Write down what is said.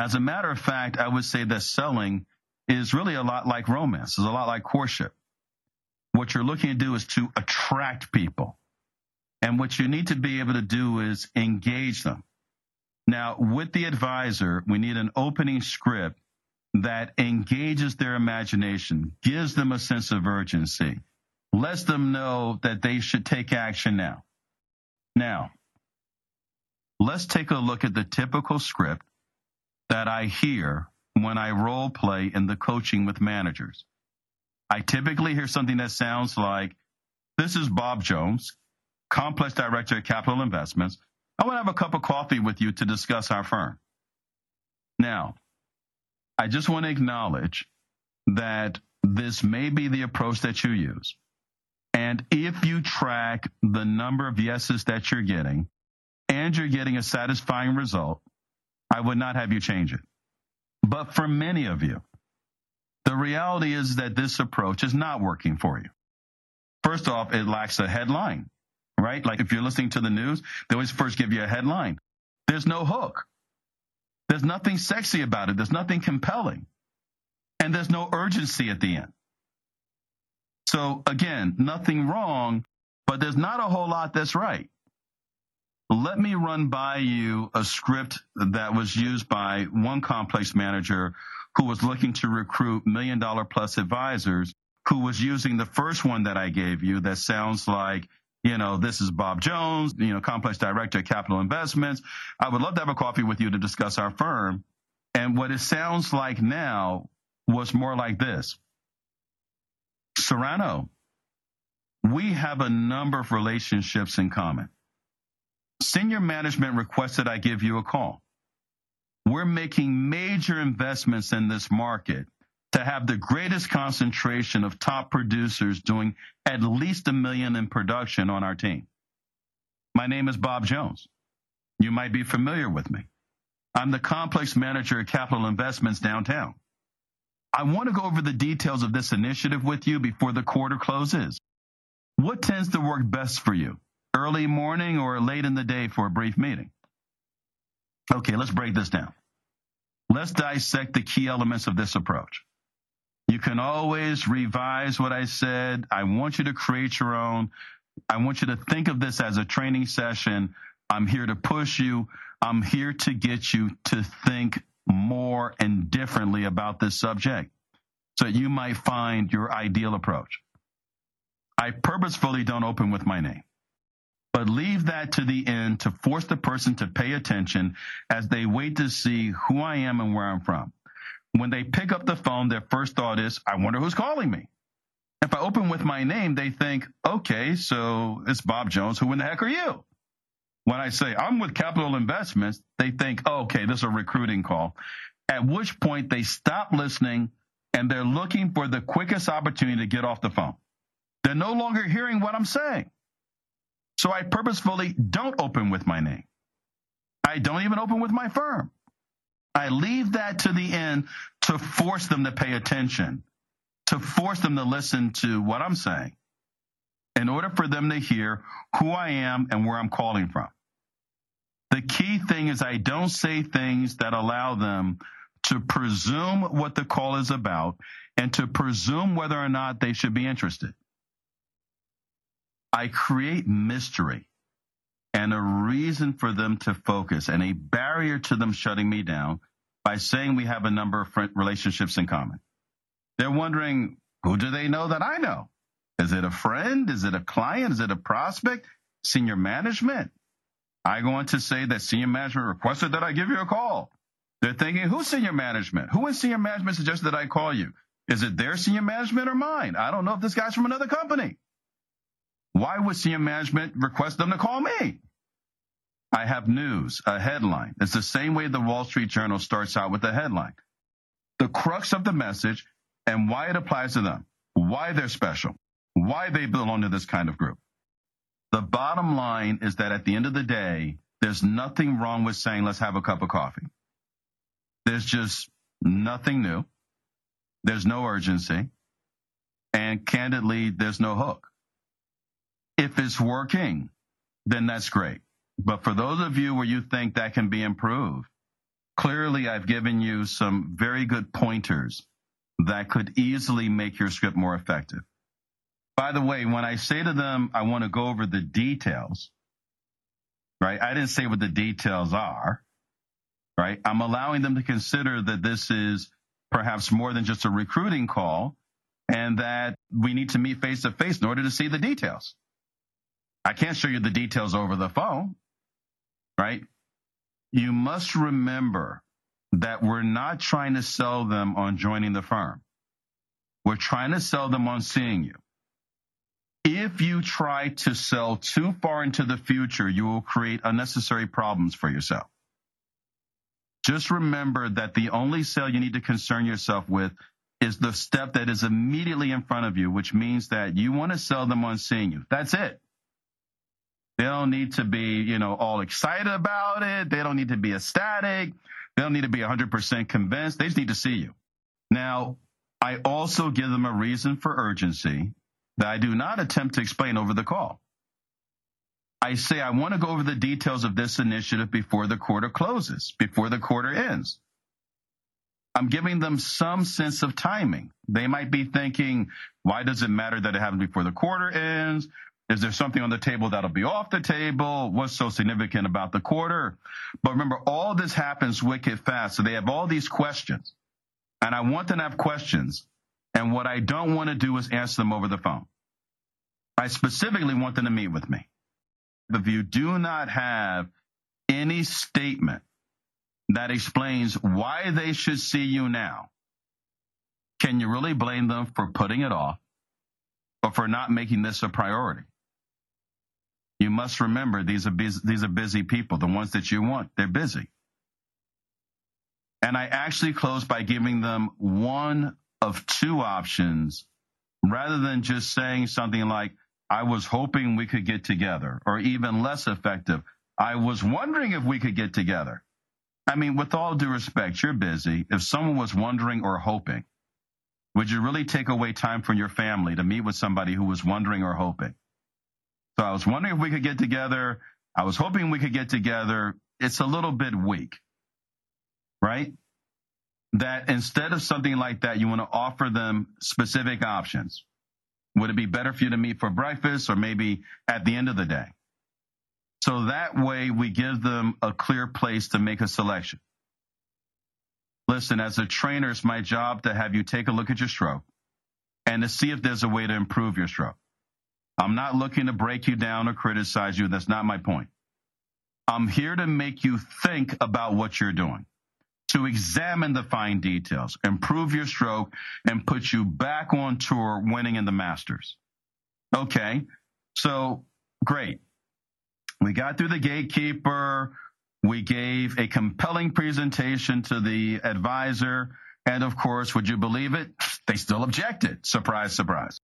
As a matter of fact, I would say that selling is really a lot like romance, is a lot like courtship. What you're looking to do is to attract people. And what you need to be able to do is engage them. Now, with the advisor, we need an opening script that engages their imagination, gives them a sense of urgency, lets them know that they should take action now. Now, let's take a look at the typical script that I hear when I role play in the coaching with managers. I typically hear something that sounds like, this is Bob Jones, complex director at Capital Investments. I want to have a cup of coffee with you to discuss our firm. Now, I just want to acknowledge that this may be the approach that you use. And if you track the number of yeses that you're getting and you're getting a satisfying result, I would not have you change it. But for many of you, the reality is that this approach is not working for you. First off, it lacks a headline, right? Like if you're listening to the news, they always first give you a headline. There's no hook. There's nothing sexy about it. There's nothing compelling. And there's no urgency at the end. So again, nothing wrong, but there's not a whole lot that's right. Let me run by you a script that was used by one complex manager who was looking to recruit million dollar plus advisors who was using the first one that I gave you that sounds like, you know, this is Bob Jones, you know, complex director at Capital Investments. I would love to have a coffee with you to discuss our firm. And what it sounds like now was more like this. Serrano, we have a number of relationships in common. Senior management requested I give you a call. We're making major investments in this market to have the greatest concentration of top producers doing at least a million in production on our team. My name is Bob Jones. You might be familiar with me. I'm the complex manager at Capital Investments downtown. I want to go over the details of this initiative with you before the quarter closes. What tends to work best for you? Early morning or late in the day for a brief meeting? Okay, let's break this down. Let's dissect the key elements of this approach. You can always revise what I said. I want you to create your own. I want you to think of this as a training session. I'm here to push you. I'm here to get you to think more and differently about this subject so you might find your ideal approach. I purposefully don't open with my name but leave that to the end to force the person to pay attention as they wait to see who I am and where I'm from. When they pick up the phone, their first thought is, I wonder who's calling me. If I open with my name, they think, okay, so it's Bob Jones. Who in the heck are you? When I say I'm with Capital Investments, they think, oh, okay, this is a recruiting call. At which point they stop listening and they're looking for the quickest opportunity to get off the phone. They're no longer hearing what I'm saying. So I purposefully don't open with my name. I don't even open with my firm. I leave that to the end to force them to pay attention, to force them to listen to what I'm saying in order for them to hear who I am and where I'm calling from. The key thing is I don't say things that allow them to presume what the call is about and to presume whether or not they should be interested. I create mystery and a reason for them to focus and a barrier to them shutting me down by saying we have a number of relationships in common. They're wondering, who do they know that I know? Is it a friend? Is it a client? Is it a prospect? Senior management? I go on to say that senior management requested that I give you a call. They're thinking, who's senior management? Who in senior management suggested that I call you? Is it their senior management or mine? I don't know if this guy's from another company. Why would senior management request them to call me? I have news, a headline. It's the same way the Wall Street Journal starts out with a headline. The crux of the message and why it applies to them, why they're special, why they belong to this kind of group. The bottom line is that at the end of the day, there's nothing wrong with saying, let's have a cup of coffee. There's just nothing new. There's no urgency. And candidly, there's no hook. If it's working, then that's great. But for those of you where you think that can be improved, clearly I've given you some very good pointers that could easily make your script more effective. By the way, when I say to them, I want to go over the details, right? I didn't say what the details are, right? I'm allowing them to consider that this is perhaps more than just a recruiting call and that we need to meet face to face in order to see the details. I can't show you the details over the phone, right? You must remember that we're not trying to sell them on joining the firm. We're trying to sell them on seeing you. If you try to sell too far into the future, you will create unnecessary problems for yourself. Just remember that the only sale you need to concern yourself with is the step that is immediately in front of you, which means that you want to sell them on seeing you. That's it. They don't need to be, you know, all excited about it. They don't need to be ecstatic. They don't need to be 100% convinced. They just need to see you. Now, I also give them a reason for urgency that I do not attempt to explain over the call. I say I want to go over the details of this initiative before the quarter closes, before the quarter ends. I'm giving them some sense of timing. They might be thinking, why does it matter that it happens before the quarter ends? Is there something on the table that'll be off the table? What's so significant about the quarter? But remember, all this happens wicked fast. So they have all these questions. And I want them to have questions. And what I don't want to do is answer them over the phone. I specifically want them to meet with me. If you do not have any statement that explains why they should see you now, can you really blame them for putting it off or for not making this a priority? You must remember these are busy, these are busy people. The ones that you want, they're busy. And I actually close by giving them one of two options rather than just saying something like, I was hoping we could get together, or even less effective. I was wondering if we could get together. I mean, with all due respect, you're busy. If someone was wondering or hoping, would you really take away time from your family to meet with somebody who was wondering or hoping? So I was wondering if we could get together. I was hoping we could get together. It's a little bit weak, right? That instead of something like that, you want to offer them specific options. Would it be better for you to meet for breakfast or maybe at the end of the day? So that way we give them a clear place to make a selection. Listen, as a trainer, it's my job to have you take a look at your stroke and to see if there's a way to improve your stroke. I'm not looking to break you down or criticize you. That's not my point. I'm here to make you think about what you're doing, to examine the fine details, improve your stroke, and put you back on tour winning in the Masters. Okay, so great. We got through the gatekeeper. We gave a compelling presentation to the advisor. And of course, would you believe it? They still objected. Surprise, surprise.